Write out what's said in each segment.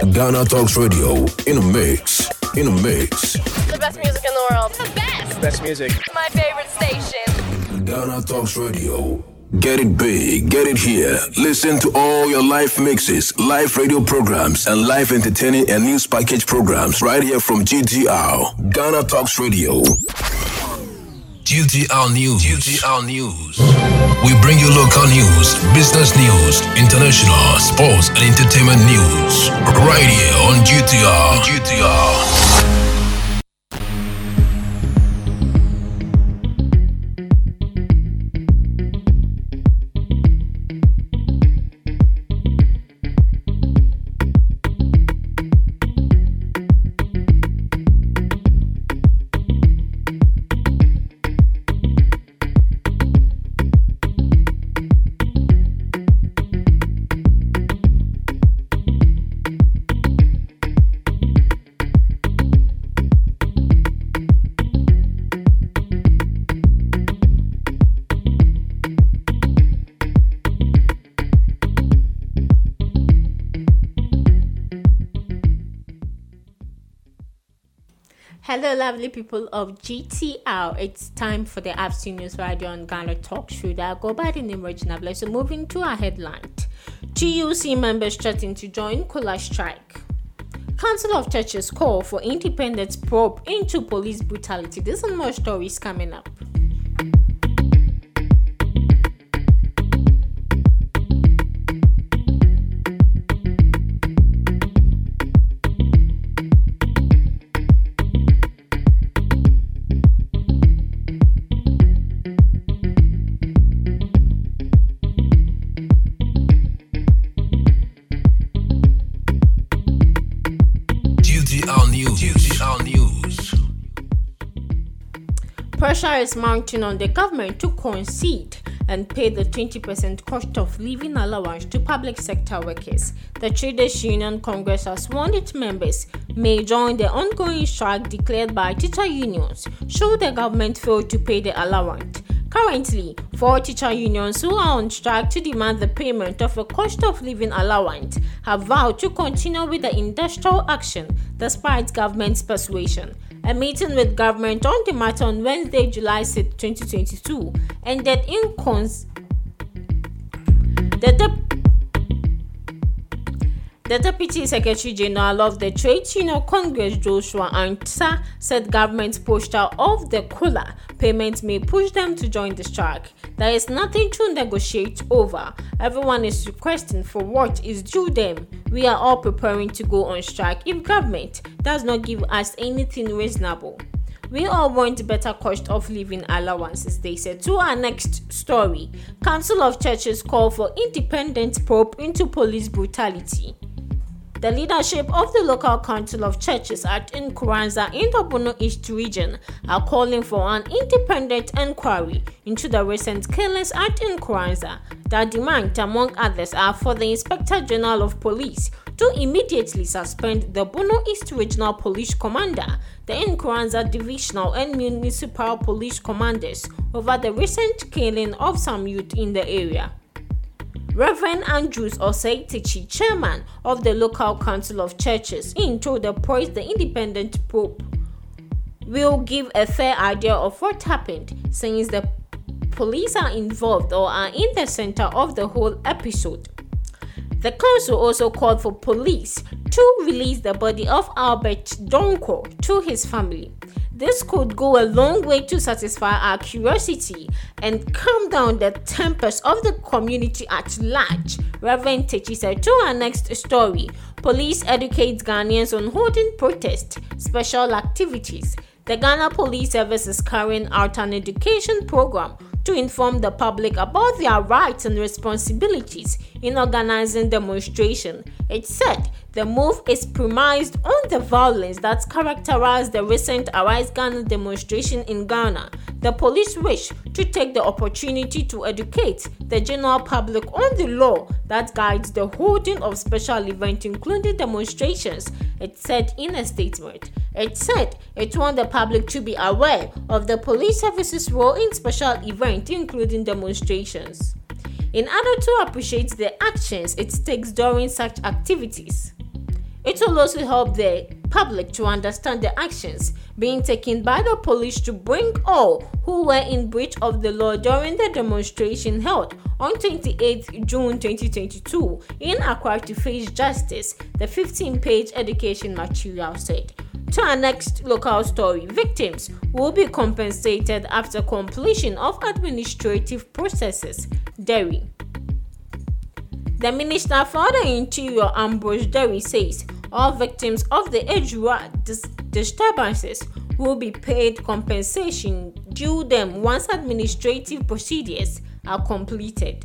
Ghana Talks Radio in a mix. In a mix. The best music in the world. The best. Best music. My favorite station. Ghana Talks Radio. Get it big, get it here. Listen to all your live mixes, live radio programs, and live entertaining and news package programs right here from GTR. Ghana Talks Radio. GTR News. GTR News. We bring you local news, business news, international, sports, and entertainment news. Right here on GTR. GTR. Hello, lovely people of GTR. It's time for the afternoon news radio and Ghana Talk Show. I go by the name Regina. So, moving to our headline TUC members threatening to join COLA strike. Council of Churches call for independent probe into police brutality. There's some more stories coming up. Is mounting on the government to concede and pay the 20% cost of living allowance to public sector workers. The Traders Union Congress has warned its members may join the ongoing strike declared by teacher unions should the government fail to pay the allowance. Currently, four teacher unions who are on strike to demand the payment of a cost of living allowance have vowed to continue with the industrial action despite government's persuasion. A meeting with government on the matter on Wednesday, July 6, 2022, ended in cons. That the, dep- the Deputy Secretary General of the Trade Union Congress, Joshua Ansah, said government's posture of the COLA payment may push them to join the strike. There is nothing to negotiate over. Everyone is requesting for what is due them. We are all preparing to go on strike if government does not give us anything reasonable. We all want better cost of living allowances, they said. To our next story Council of Churches call for independent probe into police brutality. The leadership of the local council of churches at Nkoranza in the Bono East region are calling for an independent inquiry into the recent killings at Nkoranza. Their demand, among others, are for the Inspector General of Police to immediately suspend the Bono East Regional Police Commander, the Nkoranza Divisional and Municipal Police Commanders over the recent killing of some youth in the area. Reverend Andrews Oseitichi, chairman of the local council of churches, in told the press the independent pope will give a fair idea of what happened since the police are involved or are in the center of the whole episode. The council also called for police to release the body of Albert Donkor to his family. This could go a long way to satisfy our curiosity and calm down the tempers of the community at large. Reverend Techi said to our next story Police educates Ghanaians on holding protest, special activities. The Ghana Police Service is carrying out an education program to inform the public about their rights and responsibilities in organizing demonstration. It said the move is premised on the violence that characterized the recent Arise Ghana demonstration in Ghana. The police wish to take the opportunity to educate the general public on the law that guides the holding of special events, including demonstrations, it said in a statement. It said it wants the public to be aware of the police service's role in special events, including demonstrations, in order to appreciate the actions it takes during such activities. It will also help the public to understand the actions being taken by the police to bring all who were in breach of the law during the demonstration held on 28 June 2022 in Accra to face justice, the 15 page education material said. To our next local story, victims will be compensated after completion of administrative processes. Dery. The Minister for the Interior, Ambrose Dery, says all victims of the Ejura dis- disturbances will be paid compensation due them once administrative procedures are completed.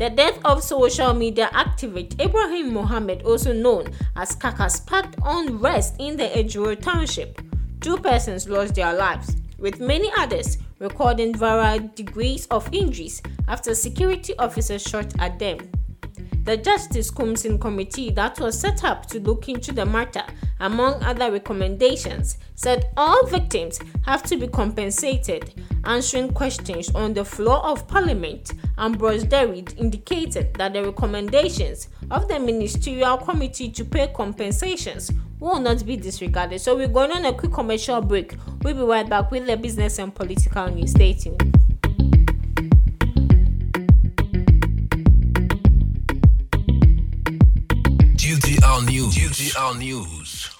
The death of social media activist Ibrahim Mohammed, also known as Kaka, sparked unrest in the Ejura township. Two persons lost their lives, with many others recording varied degrees of injuries after security officers shot at them. The Justice Commission Committee that was set up to look into the matter, among other recommendations, said all victims have to be compensated. Answering questions on the floor of Parliament, Ambrose Dery indicated that the recommendations of the Ministerial Committee to pay compensations will not be disregarded. So we're going on a quick commercial break. We'll be right back with the business and political news. Stay tuned. GTR News. GTR News.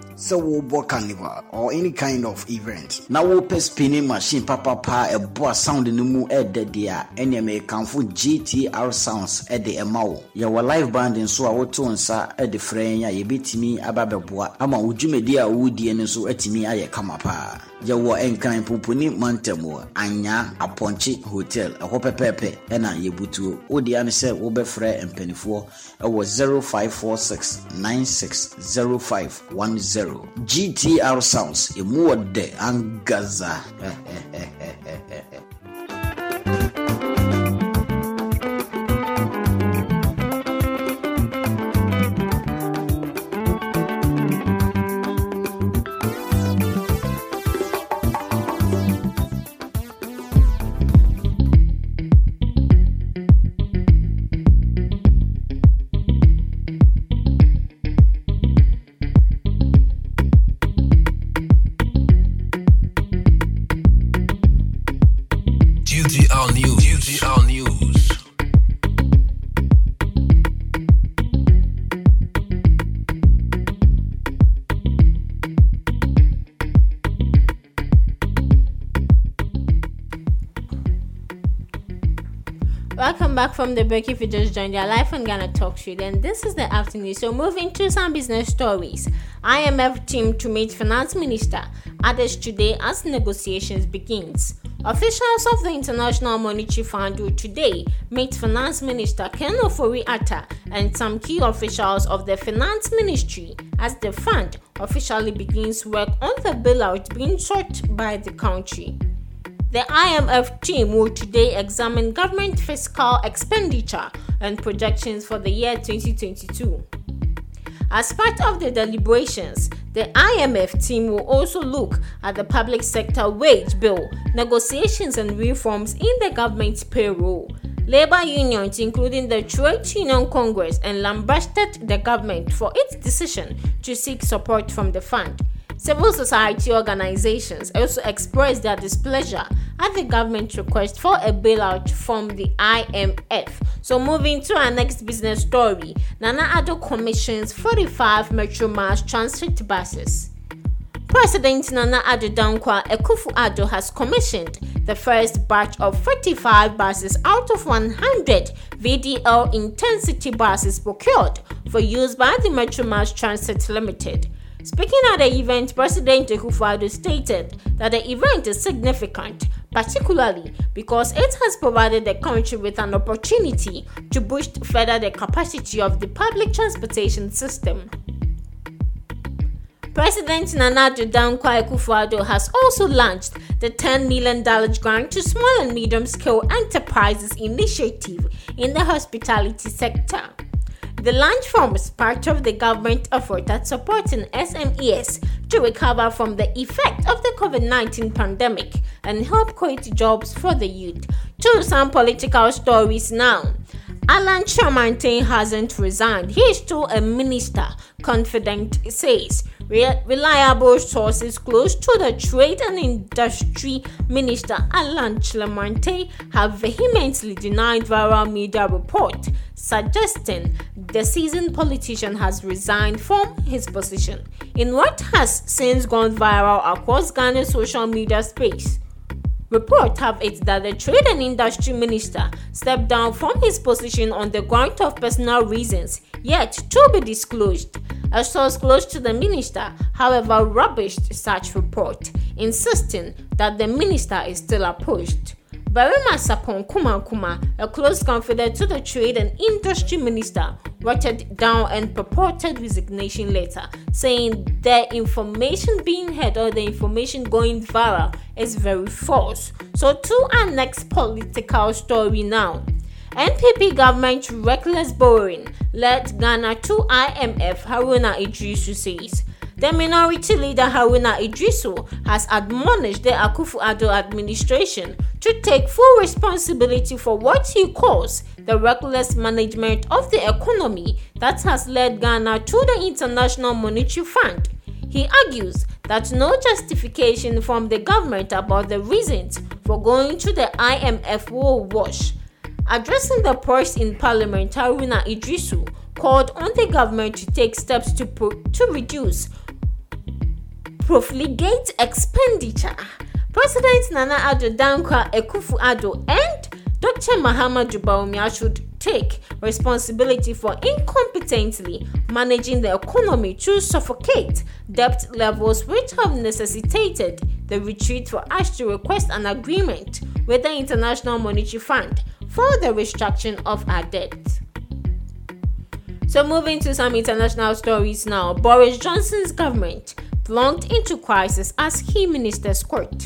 sɛ wobɔ carnival or any kind of event. Na wopɛ spinning machine papapa a ɛboa sound no mu ɛɛdɛ deɛ a ɛneɛ mekamfo gtr sounds eh, ɛde eh, ɛma wo oh. yɛwɔ live band nso a woto nsa eh, ɛde frɛ yɛn a yɛbɛtumi aba bɛboa ama wo dwumadi a wowodie no nso atumi ayɛ kama paa yɛwɔ nkran poponi mantam wɔ anya apɔnkye hotel. Ɛhɔ pɛpɛɛpɛ ɛna yɛbutuo. Wodeɛ ne sɛ wobɛfrɛ mpanifoɔ ɛwɔ 0546 960510 gtr sounds ɛmu wɔ dɛ angaza Welcome back from the break. If you just joined your Life on Ghana Talk Show, then this is the afternoon. So, moving to some business stories. IMF team to meet Finance Minister others today as negotiations begins. Officials of the International Monetary Fund will today meet Finance Minister Ken Ofori Atta and some key officials of the Finance Ministry as the fund officially begins work on the bailout being sought by the country. The IMF team will today examine government fiscal expenditure and projections for the year 2022. As part of the deliberations, the IMF team will also look at the public sector wage bill, negotiations, and reforms in the government's payroll. Labor unions, including the Trade Union Congress, and lambasted the government for its decision to seek support from the fund. Civil society organizations also expressed their displeasure at the government's request for a bailout from the IMF. So, moving to our next business story Nana Addo commissions 45 Metro Mass transit buses. President Nana Addo Dankwa Akufo-Addo has commissioned the first batch of 45 buses out of 100 VDL intensity buses procured for use by the Metro Mass Transit Limited. Speaking at the event, President Akufo-Addo stated that the event is significant, particularly because it has provided the country with an opportunity to boost further the capacity of the public transportation system. President Nana Dankwa Akufo-Addo has also launched the $10 million grant to small and medium scale enterprises initiative in the hospitality sector. The launch forms part of the government effort at supporting SMEs to recover from the effect of the COVID 19 pandemic and help create jobs for the youth. To some political stories now. Alan Kyerematen hasn't resigned. He is still a minister, confident says. Reliable sources close to the Trade and Industry Minister Alan Kyerematen have vehemently denied viral media report suggesting the seasoned politician has resigned from his position in what has since gone viral across Ghana's social media space. Reports have it that the Trade and Industry Minister stepped down from his position on the ground of personal reasons, yet to be disclosed. A source close to the minister, however, rubbished such report, insisting that the minister is still opposed. Barima Sapon Kumankuma, a close confidant to the Trade and Industry Minister, wrote down and purported resignation letter, saying the information being heard or the information going viral is very false. So, to our next political story now. NPP government reckless borrowing led Ghana to IMF, Haruna Iddrisu says. The minority leader Haruna Iddrisu has admonished the Akufo-Addo administration to take full responsibility for what he calls the reckless management of the economy that has led Ghana to the International Monetary Fund. He argues that no justification from the government about the reasons for going to the IMF will wash. Addressing the press in Parliament, Haruna Iddrisu called on the government to take steps to, pro- to reduce profligate expenditure. President Nana Addo Dankwa Akufo-Addo and Dr. Mahamudu Bawumia should take responsibility for incompetently managing the economy to suffocate debt levels which have necessitated the retreat for us to request an agreement with the International Monetary Fund for the restructuring of our debt. So, moving to some international stories now. Boris Johnson's government plunged into crisis as key ministers quit.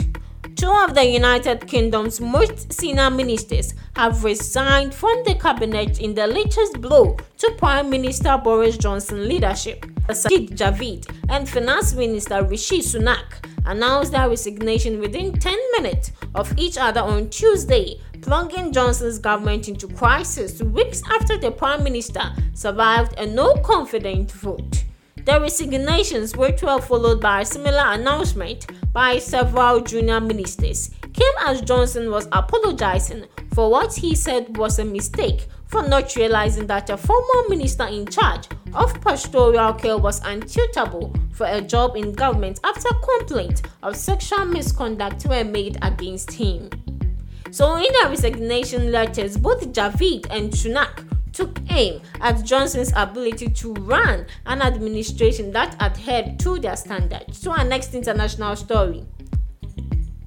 Two of the United Kingdom's most senior ministers have resigned from the cabinet in the latest blow to Prime Minister Boris Johnson's leadership. Sajid Javid and Finance Minister Rishi Sunak announced their resignation within 10 minutes of each other on Tuesday, plunging Johnson's government into crisis weeks after the Prime Minister survived a no confidence vote. The resignations, were followed by a similar announcement by several junior ministers, came as Johnson was apologizing for what he said was a mistake for not realizing that a former minister in charge of pastoral care was unsuitable for a job in government after complaints of sexual misconduct were made against him. So, in their resignation letters, both Javid and Sunak took aim at Johnson's ability to run an administration that adhered to their standards. So, our next international story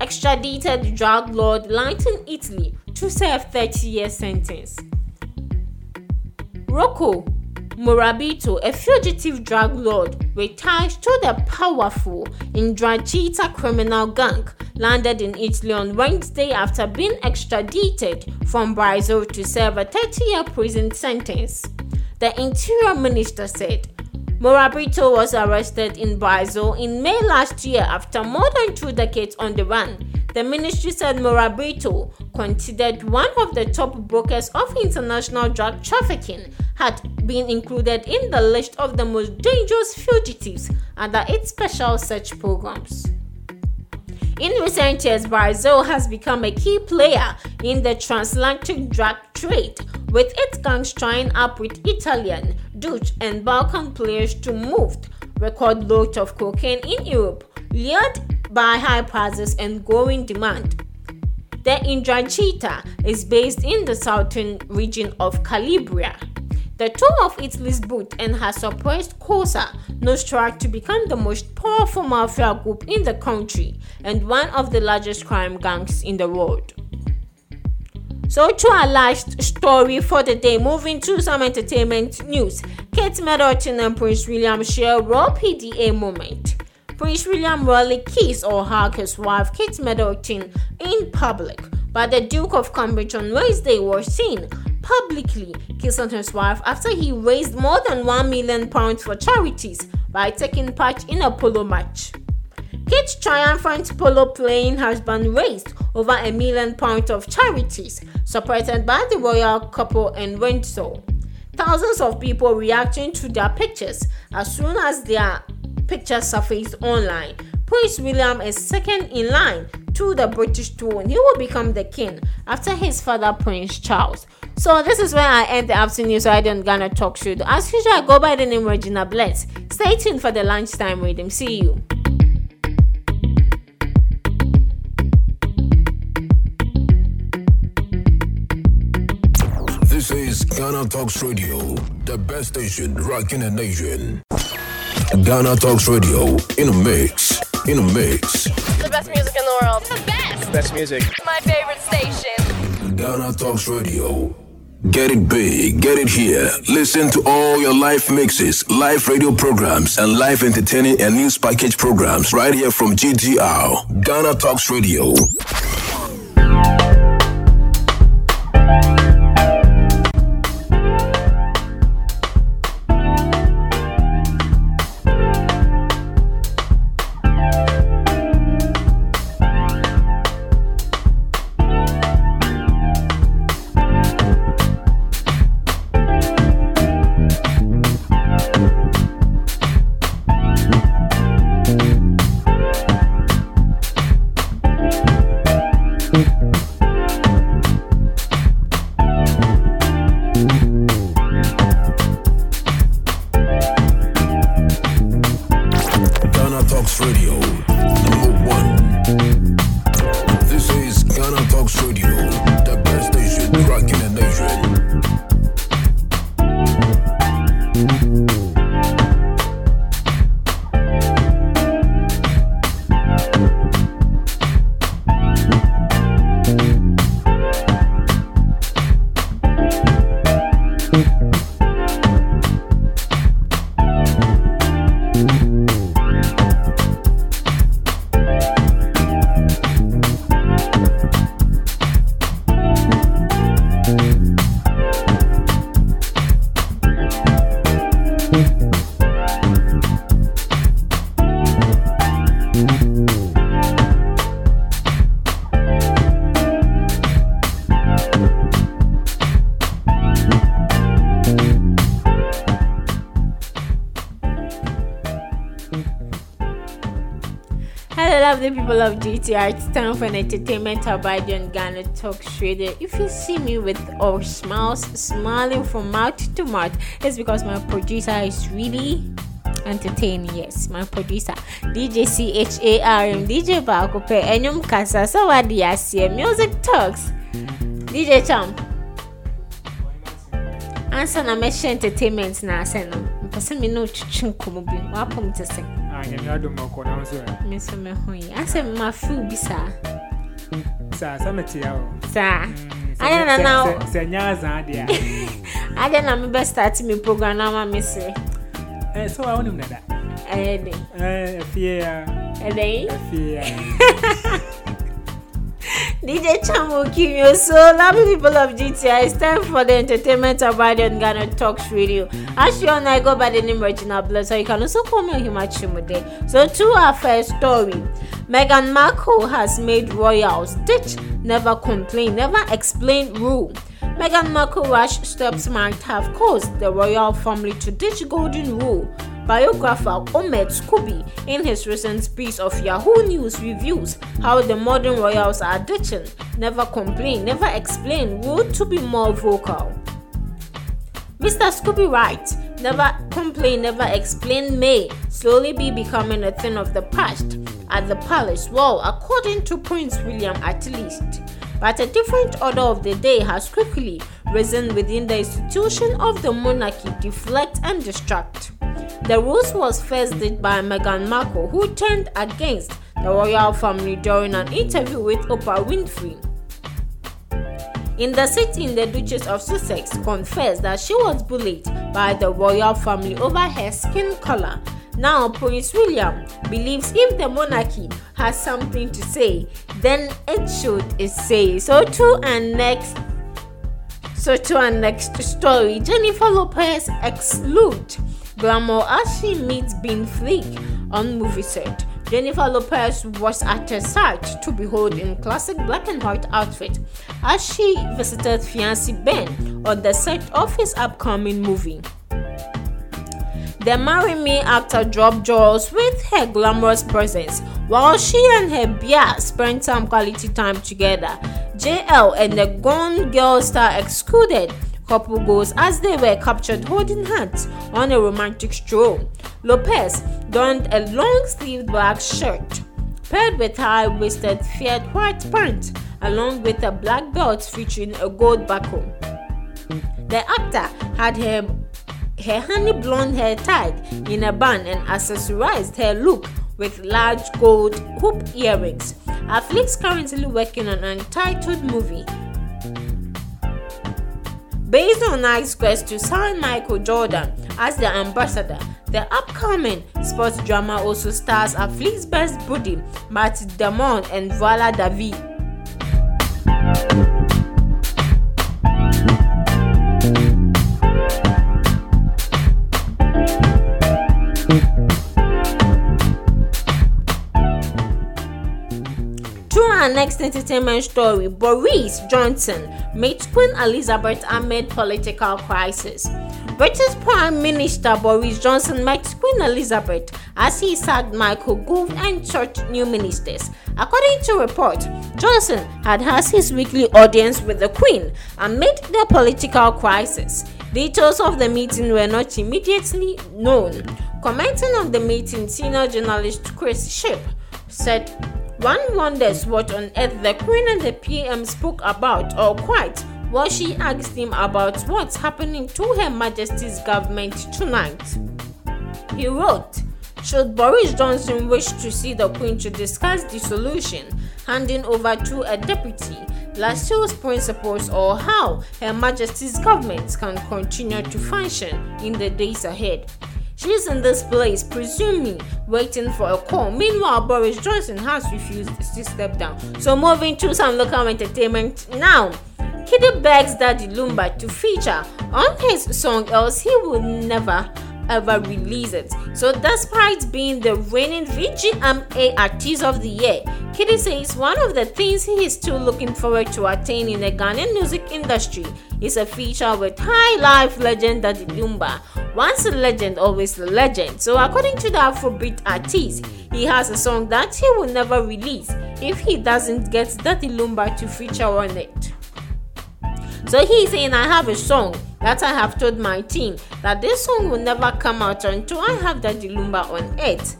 extradited drug lord in Italy to serve 30 year sentence. Rocco Morabito, a fugitive drug lord ties to the powerful Ndrangheta criminal gang, landed in Italy on Wednesday after being extradited from Brazil to serve a 30 year prison sentence. The Interior Minister said Morabito was arrested in Brazil in May last year after more than two decades on the run. The ministry said Morabito, considered one of the top brokers of international drug trafficking, had been included in the list of the most dangerous fugitives under its special search programs. In recent years, Brazil has become a key player in the transatlantic drug trade, with its gangs trying up with Italian, Dutch, and Balkan players to move record loads of cocaine in Europe, lured by high prices and growing demand. The Ndrangheta is based in the southern region of Calabria. The tour of Italy's boot and has suppressed Cosa Nostra to become the most powerful mafia group in the country and one of the largest crime gangs in the world. So to our last story for the day, moving to some entertainment news. Kate Middleton and Prince William share raw PDA moment. Prince William rarely kissed or hugged his wife Kate Middleton in public, but the Duke of Cambridge on Wednesday was seen publicly kissing his wife after he raised more than 1 million pounds for charities by taking part in a polo match. Kate's triumphant polo playing husband raised over a million pounds of charities supported by the royal couple in Windsor. Thousands of people reacting to their pictures as soon as their pictures surfaced online. Prince William is second in line to the British throne. He will become the king after his father, Prince Charles. So this is where I end the afternoon so I don't Ghana talk show. As usual, I go by the name Regina Bless. Stay tuned for the lunchtime reading. See you. This is Ghana Talks Radio, the best station rocking the nation. Ghana Talks Radio in a mix, in a mix. The best music in the world. The best. Best music. My favorite station. Ghana Talks Radio. Get it big, get it here. Listen to all your live mixes, live radio programs, and live entertaining and news package programs right here from GTR. Ghana Talks Radio. Lovely people of GTR. It's time for an entertainment about on Ghana Talk Radio. If you see me with all smiles, smiling from mouth to mouth, it's because my producer is really entertaining. Yes, my producer, DJ CHARM, DJ Bakope, Enyum Kasa, Sawadi Asia, Music Talks, DJ Cham. Answer na mehyɛ entertainment na asɛ no mpɛ sɛ me ne wotwitwe nkɔmmɔ bi sɛ Ah, nyame adom ɔkɔ na wo so ɛ. me nso meho yi asɛ mafew bi saa Saa sɛ metea o. saa Mm, ayɛ na na sɛ- nyɛ azaa deɛ a. adɛ na mebɛ start me program na ma me se Eh, sɛ wa wonim dada. ɛyɛ den afie a. ɛdɛn Afie a. DJ Chamo Kimio. So, lovely people of GTR, it's time for the entertainment about on Ghana Talks Radio. You know, I go by the name Regina Bless, so you can also call me Himachimude. So, to our first story, Meghan Markle has made royals ditch, never complain, never explain rule. Meghan Markle rash steps might have caused the royal family to ditch golden rule. Biographer Omid Scobie, in his recent piece of Yahoo News, reviews how the modern royals are ditching, never complain, never explain, rule to be more vocal. Mr. Scobie writes, never complain, never explain may slowly be becoming a thing of the past at the palace. Well, according to Prince William, at least. But a different order of the day has quickly risen within the institution of the monarchy, deflect and distract. The ruse was first did by Meghan Markle, who turned against the royal family during an interview with Oprah Winfrey. In the sitting, the Duchess of Sussex confessed that she was bullied by the royal family over her skin color. Now, Prince William believes if the monarchy has something to say, then it should say so. To and next, so to our next story, Jennifer Lopez exclude glamour as she meets Ben Affleck on movie set. Jennifer Lopez was at a sight to behold in classic black and white outfit as she visited fiancé Ben on the set of his upcoming movie. The Marry Me actor dropped jaws with her glamorous presence while she and her bear spent some quality time together. JL and the Gone Girl star excluded couple goals as they were captured holding hands on a romantic stroll. Lopez donned a long sleeved black shirt paired with high waisted flared white pants along with a black belt featuring a gold buckle. The actor had her, her honey blonde hair tied in a bun and accessorized her look with large gold hoop earrings. Affleck's currently working on an untitled movie Based on Nike's quest to sign Michael Jordan as the ambassador, the upcoming sports drama also stars Affleck's best buddy Matt Damon and Viola Davis. Next entertainment story, Boris Johnson meets Queen Elizabeth amid political crisis. British Prime Minister Boris Johnson met Queen Elizabeth as he sacked Michael Gove and searched new ministers. According to report, Johnson had had his weekly audience with the Queen amid the political crisis. Details of the meeting were not immediately known. Commenting on the meeting, senior journalist Chris Ship said one wonders what on earth the Queen and the PM spoke about, or quite what she asked him about what's happening to Her Majesty's government tonight. He wrote, Should Boris Johnson wish to see the Queen to discuss the solution, handing over to a deputy, Lascelles principles, or how Her Majesty's government can continue to function in the days ahead. She's in this place, presuming waiting for a call. Meanwhile, Boris Johnson has refused to step down. So, moving to some local entertainment now. KiDi begs Daddy Lumba to feature on his song, else he will never ever release it. So, despite being the reigning VGMA Artist of the Year, KiDi says one of the things he is still looking forward to attain in the Ghanaian music industry is a feature with high life legend Daddy Lumba. Once a legend, always a legend. So, according to the Afrobeat artist, he has a song that he will never release if he doesn't get Daddy Lumba to feature on it. So he's saying, I have a song that I have told my team that this song will never come out until I have Daddy Lumba on it.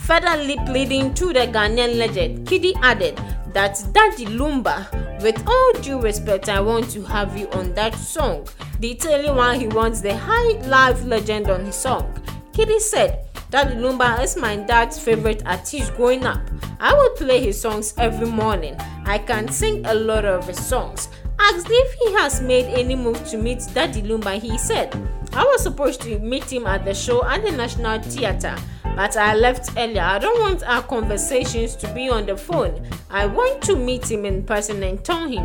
Further leading to the Ghanaian legend, KiDi added that Daddy Lumba, with all due respect, I want to have you on that song, detailing one, he wants the high life legend on his song. KiDi said, Daddy Lumba is my dad's favorite artist growing up. I would play his songs every morning. I can sing a lot of his songs. Asked if he has made any move to meet Daddy Lumba, he said, I was supposed to meet him at the show at the National Theatre, but I left earlier. I don't want our conversations to be on the phone. I want to meet him in person and tell him,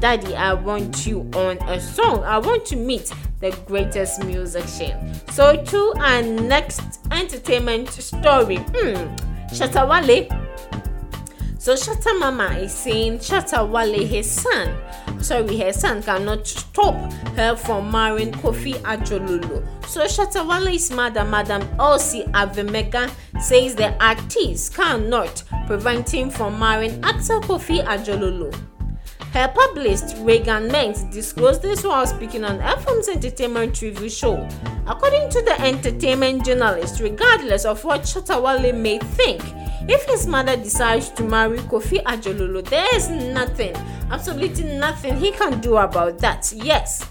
Daddy, I want you on a song. I want to meet the greatest musician. So, to our next entertainment story. Hmm, Shatta Wale. So, Shatta Mama is saying Shatta Wale, his son, sorry, her son cannot stop her from marrying Kofi Adjorlolo. So Shatta Wale's mother, Madam Elsie Avemegah, says the artist cannot prevent him from marrying actor Kofi Adjorlolo. Her publicist Reagan Menz disclosed this while speaking on FM's entertainment review show. According to the entertainment journalist, regardless of what Shatta Wale may think, if his mother decides to marry Kofi Adjorlolo, there is nothing Absolutely nothing he can do about that. Yes.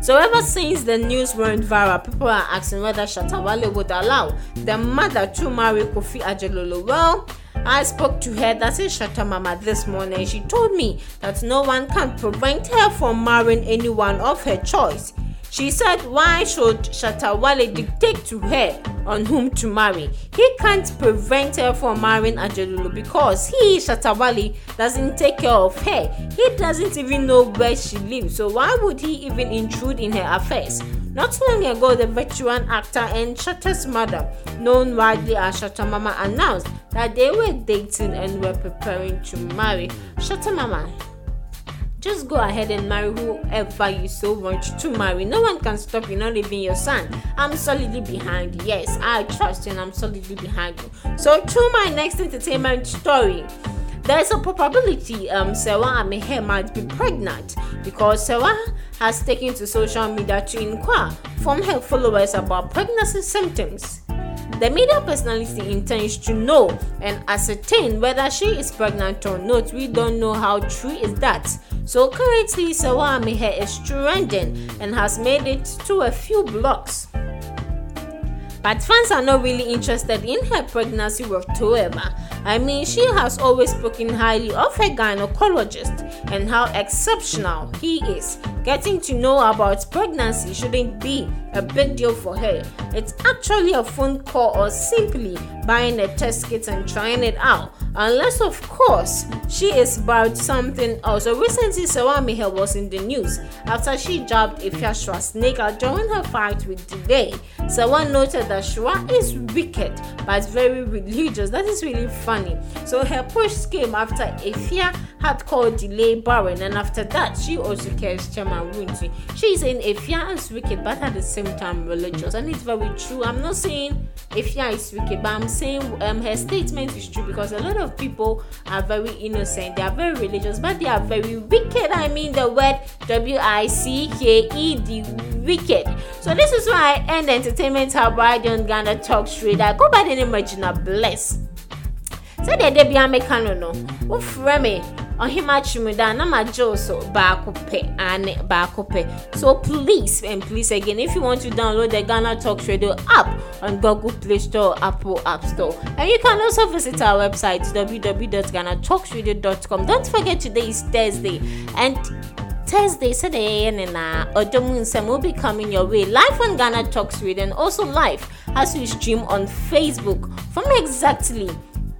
So ever since the news went viral, people are asking whether Shatta Wale would allow the mother to marry Kofi Adjorlolo. Well, I spoke to her, that is a Shatta Mama, this morning. She told me that no one can prevent her from marrying anyone of her choice. She said, Why should Shatta Wale dictate to her on whom to marry? He can't prevent her from marrying Adjorlolo because he, Shatta Wale, doesn't take care of her. He doesn't even know where she lives, so why would he even intrude in her affairs? Not long ago, the veteran actor and Shatta's mother, known widely as Shatta Mama, announced that they were dating and were preparing to marry. Shatta Mama just go ahead and marry whoever you so want to marry. No one can stop you not leaving your son. I'm solidly behind you. Yes, I trust you and I'm solidly behind you. So, to my next entertainment story. There's a probability um Sewa Amehe might be pregnant because Sewa has taken to social media to inquire from her followers about pregnancy symptoms. The media personality intends to know and ascertain whether she is pregnant or not. We don't know how true is that. So currently, Sawami hair is trending and has made it to a few blocks. But fans are not really interested in her pregnancy whatsoever. I mean, she has always spoken highly of her gynecologist and how exceptional he is. Getting to know about pregnancy shouldn't be a big deal for her. It's actually a phone call or simply buying a test kit and trying it out. Unless, of course, she is about something else. So recently, Sawami was in the news after she jabbed a Schwarzenegger during her fight with Delay. Someone noted that Shua is wicked but very religious. That is really funny. So her push came after Efia had called Delay barren, and after that, she also cares Chairman Wunti. She's in Efia is wicked but at the same time religious, and it's very true. I'm not saying Efia is wicked, but I'm saying um, her statement is true because a lot of people are very innocent, they are very religious, but they are very wicked. I mean the word W I C K E D wicked. So this is why I end entertainment hub right on Ghana Talk Straight. I go by the name of Gina Bless. Say the day be meka no no. Wo frɛ me ɔhema chimuda na ma gye so baako pɛ ane baako pɛ so please and please again if you want to download the ghana talk radio app on google play store apple app store and you can also visit our website www.ghanatalksradio.com don't forget today is thursday and Thursday, Saturday, and uh, Odomun Sam will be coming your way live on Ghana Talks Radio and also live as we stream on Facebook from exactly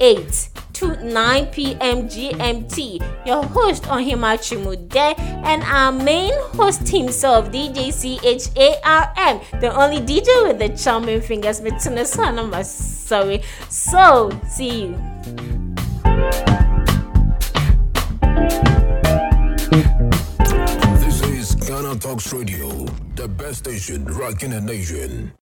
8 to 9 p.m. GMT. Your host on Himachimude and our main host himself, DJ CHARM, the only DJ with the charming fingers, Mitsuno Sorry. So, see you. This is Ghana Talks Radio, the best station rocking the nation.